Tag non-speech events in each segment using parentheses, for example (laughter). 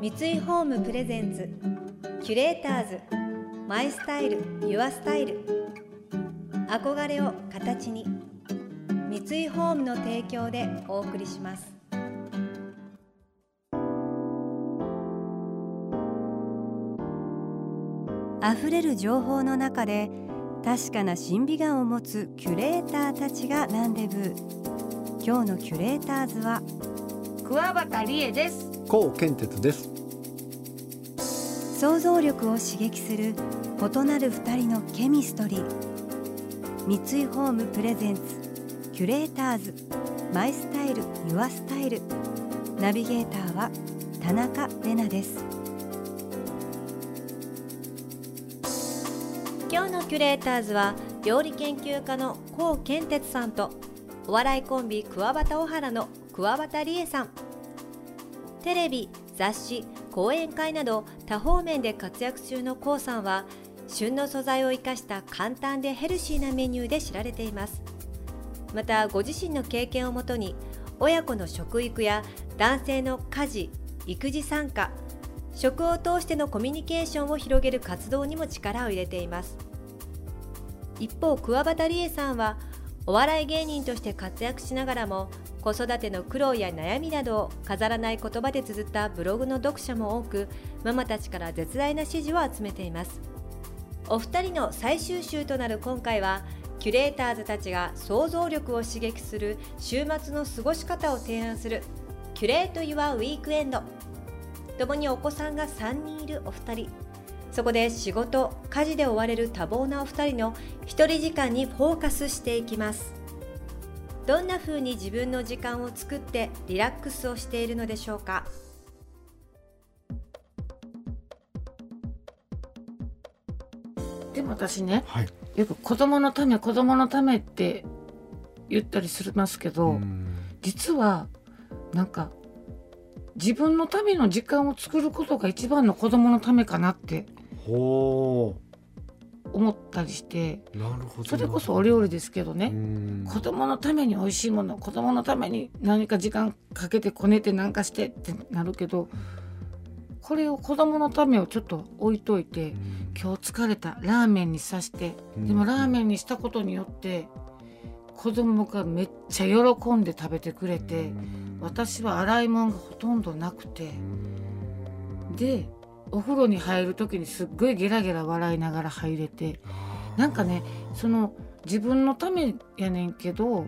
三井ホームプレゼンツキュレーターズマイスタイルユアスタイル。憧れを形に三井ホームの提供でお送りします。溢れる情報の中で確かな審美眼を持つキュレーターたちがランデブー今日のキュレーターズは桑畑理恵です。高健哲です。想像力を刺激する異なる二人のケミストリー。三井ホームプレゼンツキュレーターズマイスタイルユアスタイル。ナビゲーターは田中れなです。今日のキュレーターズは料理研究家の高健哲さんとお笑いコンビ桑畑小原の桑畑理恵さん。テレビ雑誌講演会など多方面で活躍中の k o さんは旬の素材を生かした簡単でヘルシーなメニューで知られています。またご自身の経験をもとに親子の食育や男性の家事育児参加食を通してのコミュニケーションを広げる活動にも力を入れています。一方桑畑理恵さんはお笑い芸人として活躍しながらも子育ての苦労や悩みなどを飾らない言葉で綴ったブログの読者も多くママたちから絶大な支持を集めています。お二人の最終週となる今回はキュレーターズたちが想像力を刺激する週末の過ごし方を提案するキュレート・ユア・ウィークエンド。共にお子さんが3人いるお二人。そこで仕事家事で追われる多忙なお二人の一人時間にフォーカスしていきます。どんな風に自分の時間を作ってリラックスをしているのでしょうか？でも私ねはい。よく子供のため子供のためって言ったりしますけど、実はなんか自分のための時間を作ることが一番の子供のためかなって。ほ思ったりしてそれこそお料理ですけどね、ね子供のために美味しいもの子供のために何か時間かけてこねてなんかしてってなるけどこれを子供のためをちょっと置いといて今日疲れたラーメンにさしてでもラーメンにしたことによって子供がめっちゃ喜んで食べてくれて私は洗い物がほとんどなくてでお風呂に入る時にすっごいゲラゲラ笑いながら入れて。なんかねその自分のためやねんけど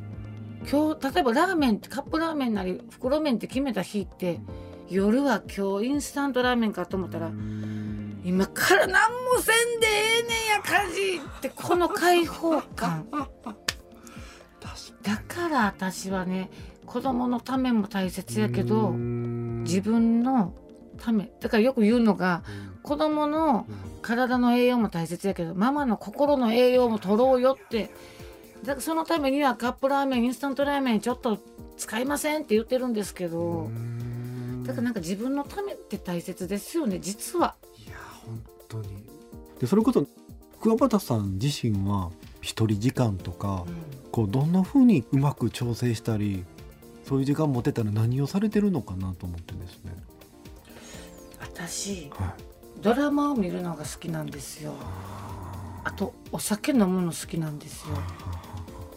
今日例えばラーメンってカップラーメンなり袋麺って決めた日って夜は今日インスタントラーメンかと思ったら今から何もせんでええねんや家事ってこの解放感。だから私はね子供のためも大切やけど自分のためだからよく言うのが子供の体の栄養も大切やけどママの心の栄養も取ろうよって。だからそのためにはカップラーメンインスタントラーメンちょっと使いませんって言ってるんですけどだからなんか自分のためって大切ですよね実は。いや本当に。でそれこそ桑畑さん自身は一人時間とかこうどんな風にうまく調整したりそういう時間持てたら何をされてるのかなと思ってですね。私はい。ドラマを見るのが好きなんですよ。あとお酒飲むの好きなんですよ。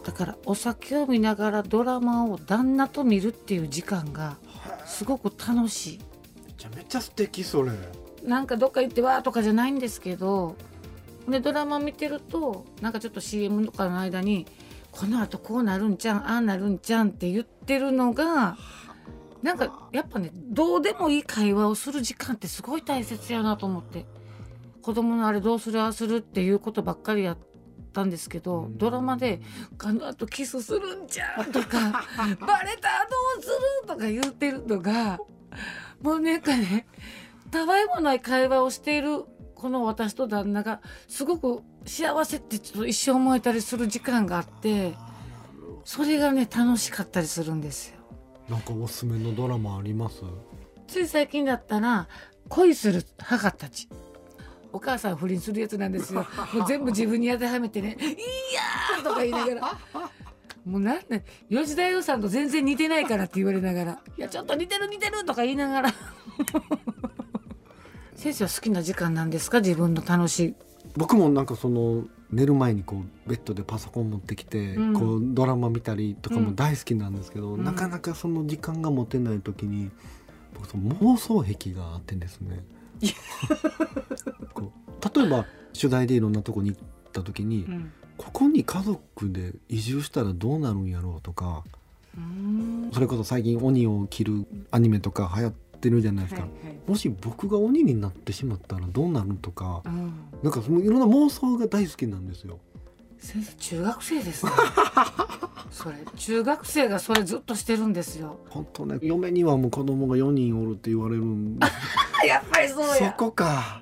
だからお酒を見ながらドラマを旦那と見るっていう時間がすごく楽しめちゃめちゃ素敵それ。いなんかどっか行ってわーとかじゃないんですけどでドラマ見てるとなんかちょっと CM とかの間にこのあとこうなるんちゃんああなるんちゃんって言ってるのがなんかやっぱねどうでもいい会話をする時間ってすごい大切やなと思って子供のあれどうするああするっていうことばっかりやったんですけどドラマで「あのあとキスするんちゃう?」とか「(laughs) バレたどうする?」とか言ってるのがもうなんかねたわいもない会話をしているこの私と旦那がすごく幸せってちょっと一生思えたりする時間があってそれがね楽しかったりするんですよ。なんかおすすめのドラマあります？つい最近だったら恋する母たち。お母さん不倫するやつなんですよ。もう全部自分に当てはめてね「いやー!」とか言いながら。もうなんで吉田洋さんと全然似てないからって言われながら「いやちょっと似てる似てる」とか言いながら。(laughs) 先生は好きな時間なんですか？自分の楽しい。僕もなんかその寝る前にこうベッドでパソコン持ってきて、うん。こうドラマ見たりとかも大好きなんですけど、うん。なかなかその時間が持てない時に僕その妄想癖があってですね。(laughs) こう例えば取材でいろんなとこに行った時に、うん。ここに家族で移住したらどうなるんやろうとかそれこそ最近鬼を切るアニメとか流行ってるじゃないですか、はいはい。もし僕が鬼になってしまったらどうなるとかうんなんかそのいろんな妄想が大好きなんですよ。先生中学生ですね。(laughs) それ中学生がそれずっとしてるんですよ。本当ね嫁にはもう子供が4人おるって言われるんで。(laughs) やっぱりそうそやこか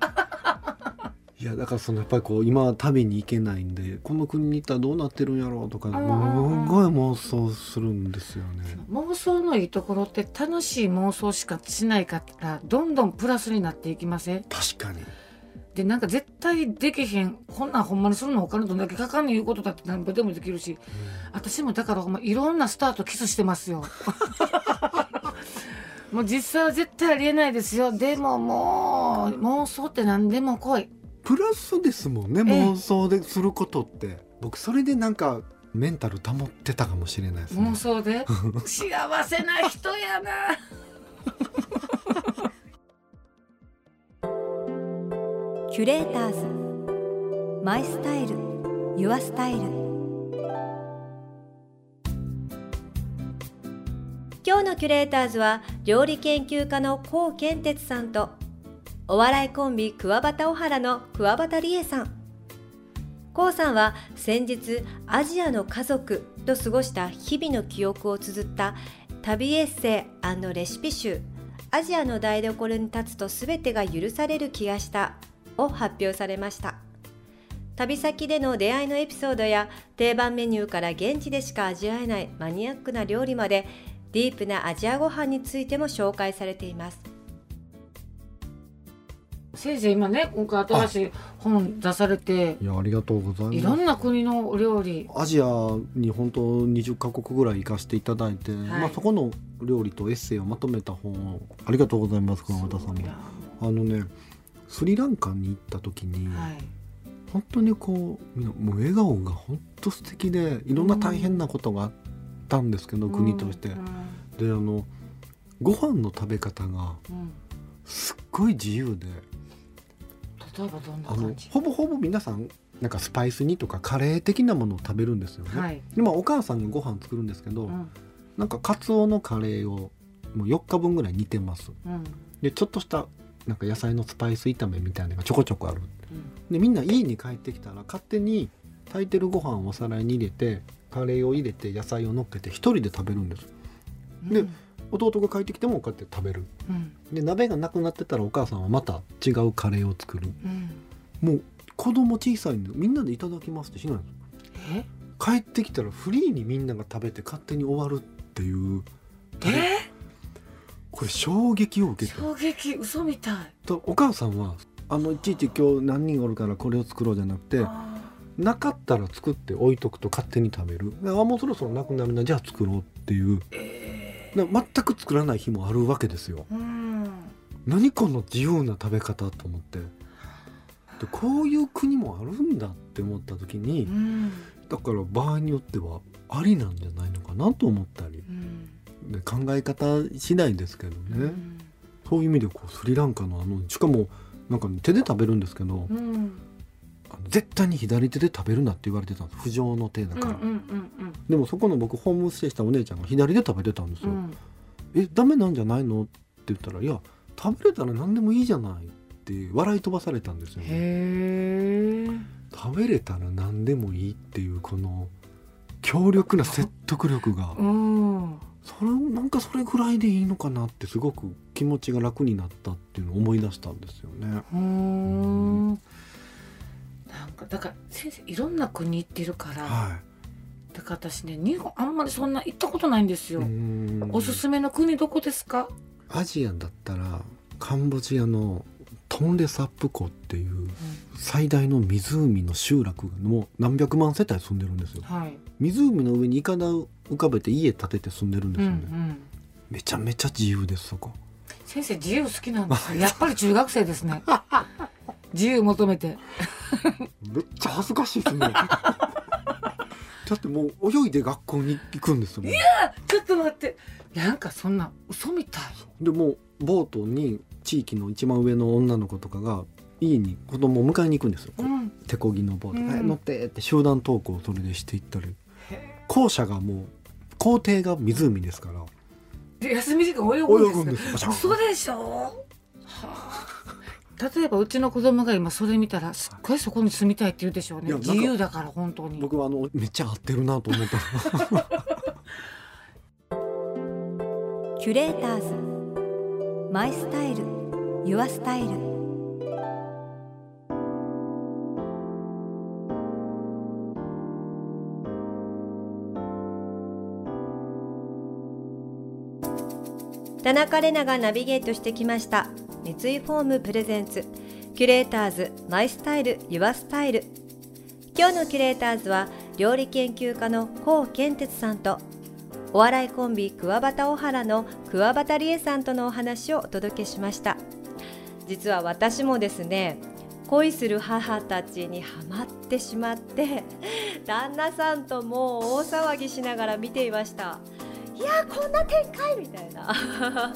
いやだからそのやっぱりこう今は旅に行けないんでこの国に行ったらどうなってるんやろうとかすんうんうんごい妄想するんですよね。妄想のいいところって楽しい妄想しかしないからどんどんプラスになっていきません？確かに。でなんか絶対できへんこんなんほんまにするの他のどんだけかかんに言うことだって何ぼでもできるし私もだからほんまいろんなスタートキスしてますよ。(laughs) もう実際は絶対ありえないですよ。でももう妄想って何でも来いプラスですもんねええ。妄想ですることって。僕それでなんかメンタル保ってたかもしれないですね。妄。想で？(laughs) 幸せな人やな。キュレーターズ。マイスタイル。ユアスタイル。今日のキュレーターズは料理研究家の高健哲さんとお笑いコンビ桑畑小原の桑畑理恵さん。高さんは先日アジアの家族と過ごした日々の記憶を綴った旅エッセイレシピ集。アジアの台所に立つと全てが許される気がしたを発表されました。旅先での出会いのエピソードや定番メニューから現地でしか味わえないマニアックな料理までディープなアジアご飯についても紹介されています。先生今ね今回新しい本出されていやありがとうございます。いろんな国のお料理。アジアに本当20カ国ぐらい行かせていただいて、まあそこの料理とエッセイをまとめた本をありがとうございます熊本さんも。いやあのねスリランカに行った時に、はい。本当にこうもう笑顔が本当素敵でいろんな大変なことがあったんですけど、国として、うん。であのご飯の食べ方がうん。すっごい自由で例えばどんなあの感じほぼほぼ皆さんなんかスパイス煮とかカレー的なものを食べるんですよね。はい、お母さんがご飯作るんですけど、うん。なんかカツオのカレーをもう4日分ぐらい煮てます。うん。でちょっとしたなんか野菜のスパイス炒めみたいなのがちょこちょこある。うん。でみんな家に帰ってきたら勝手に炊いてるご飯をお皿に入れてカレーを入れて野菜を乗っけて一人で食べるんです。でうん弟が帰ってきてもこうやって食べる。うん。で鍋がなくなってたらお母さんはまた違うカレーを作る。うん。もう子供小さいんでみんなでいただきますってしないんですえ？帰ってきたらフリーにみんなが食べて勝手に終わるっていう。え？これ衝撃を受けた衝撃嘘みたい。とお母さんはあのいちいち今日何人おるからこれを作ろうじゃなくてあなかったら作って置いとくと勝手に食べる。であもうそろそろなくなるな。じゃあ作ろうっていう。ーえで全く作らない日もあるわけですよ。何この自由な食べ方と思って。でこういう国もあるんだって思った時にうん。だから場合によってはありなんじゃないのかなと思ったり。うん。で考え方次第ですけどね、うん。そういう意味でこうスリランカのあのしかもなんか手で食べるんですけど、絶対に左手で食べるなって言われてたんです不浄の手だから、でもそこの僕ホームステイしたお姉ちゃんが左で食べてたんですよ、うん。えダメなんじゃないの？って言ったらいや食べれたら何でもいいじゃないって笑い飛ばされたんですよね。食べれたら何でもいいっていうこの強力な説得力が。うん。それなんかそれぐらいでいいのかなってすごく気持ちが楽になったっていうのを思い出したんですよね。うーんなんかだから先生いろんな国行ってるから、はだから私ね日本あんまりそんな行ったことないんですい。よ、おすすめの国どこですか？アジアだったらカンボジアのトンレサップ湖っていう最大の湖の集落がもう何百万世帯住んでるんですよ。はい、湖の上にイカダ浮かべて家建てて住んでるんでうんうすよね。ん、めちゃめちゃ自由ですそこ。先生自由好きなんですよ。やっぱり中学生ですね。(laughs) 自由求めてめっちゃ恥ずかしいですね。(laughs) だってもう泳いで学校に行くんですよもうちょっと待って。なんかそんな嘘みたい。でもうボートに地域の一番上の女の子とかが家に子供を迎えに行くんですよ、こううん。手漕ぎのボート、うん。はい乗って。って集団登校をそれでしていったり。校舎がもう校庭が湖ですから。で休み時間泳ぐんです泳ぐんですバシャン。嘘でしょ、はあ、例えばうちの子供が今それ見たらすっごいそこに住みたいって言うでしょうね。自由だから本当に。僕はあのめっちゃ合ってるなと思った。(laughs) キュレーターズマイスタイルユアスタイル。田中れながナビゲートしてきました三井フォームプレゼンツ。キュレーターズマイスタイルユアスタイル。今日のキュレーターズは料理研究家の高健哲さんとお笑いコンビ桑畑小原の桑畑理恵さんとのお話をお届けしました。実は私もですね恋する母たちにハマってしまって旦那さんともう大騒ぎしながら見ていました。いやこんな展開みたいな。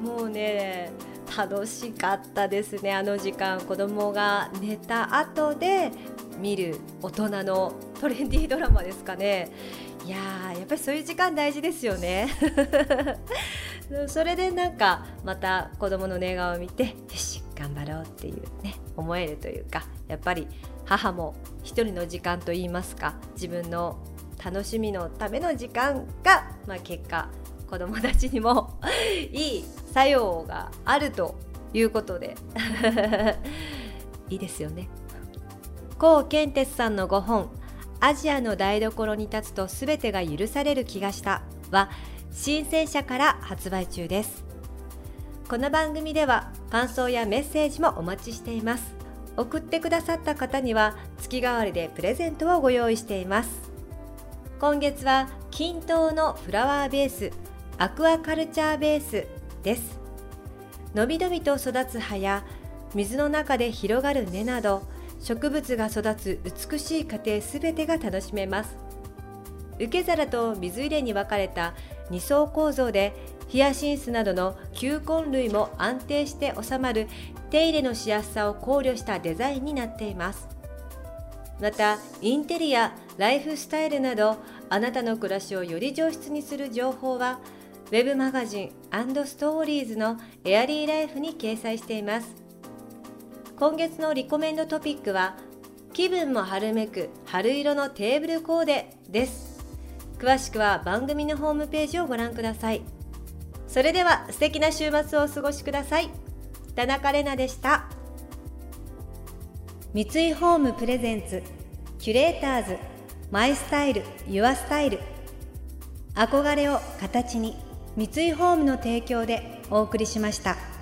もうね楽しかったですねあの時間。子供が寝た後で見る大人のトレンディードラマですかね。いややっぱりそういう時間大事ですよね。(laughs) それでなんかまた子供の寝顔を見てよし頑張ろうっていうね思えるというかやっぱり母も一人の時間といいますか自分の楽しみのための時間が、まあ、結果子供たちにも (laughs) いい作用があるということで (laughs) いいですよね。高健哲さんの5本「アジアの台所に立つと全てが許される気がした」は新鮮社から発売中です。この番組では感想やメッセージもお待ちしています。送ってくださった方には月替わりでプレゼントをご用意しています。今月は均等のフラワーベースアクアカルチャーベースです。のびのびと育つ葉や水の中で広がる根など植物が育つ美しい過程すべてが楽しめます。受け皿と水入れに分かれた2層構造でヒヤシンスなどの球根類も安定して収まる手入れのしやすさを考慮したデザインになっています。またインテリアライフスタイルなどあなたの暮らしをより上質にする情報はウェブマガジンストーリーズのエアリーライフに掲載しています。今月のリコメンドトピックは気分も春めく春色のテーブルコーデです。詳しくは番組のホームページをご覧ください。それでは素敵な週末をお過ごしください。田中れなでした。三井ホームプレゼンツキュレーターズマイスタイルユアスタイル。憧れを形に。三井ホームの提供でお送りしました。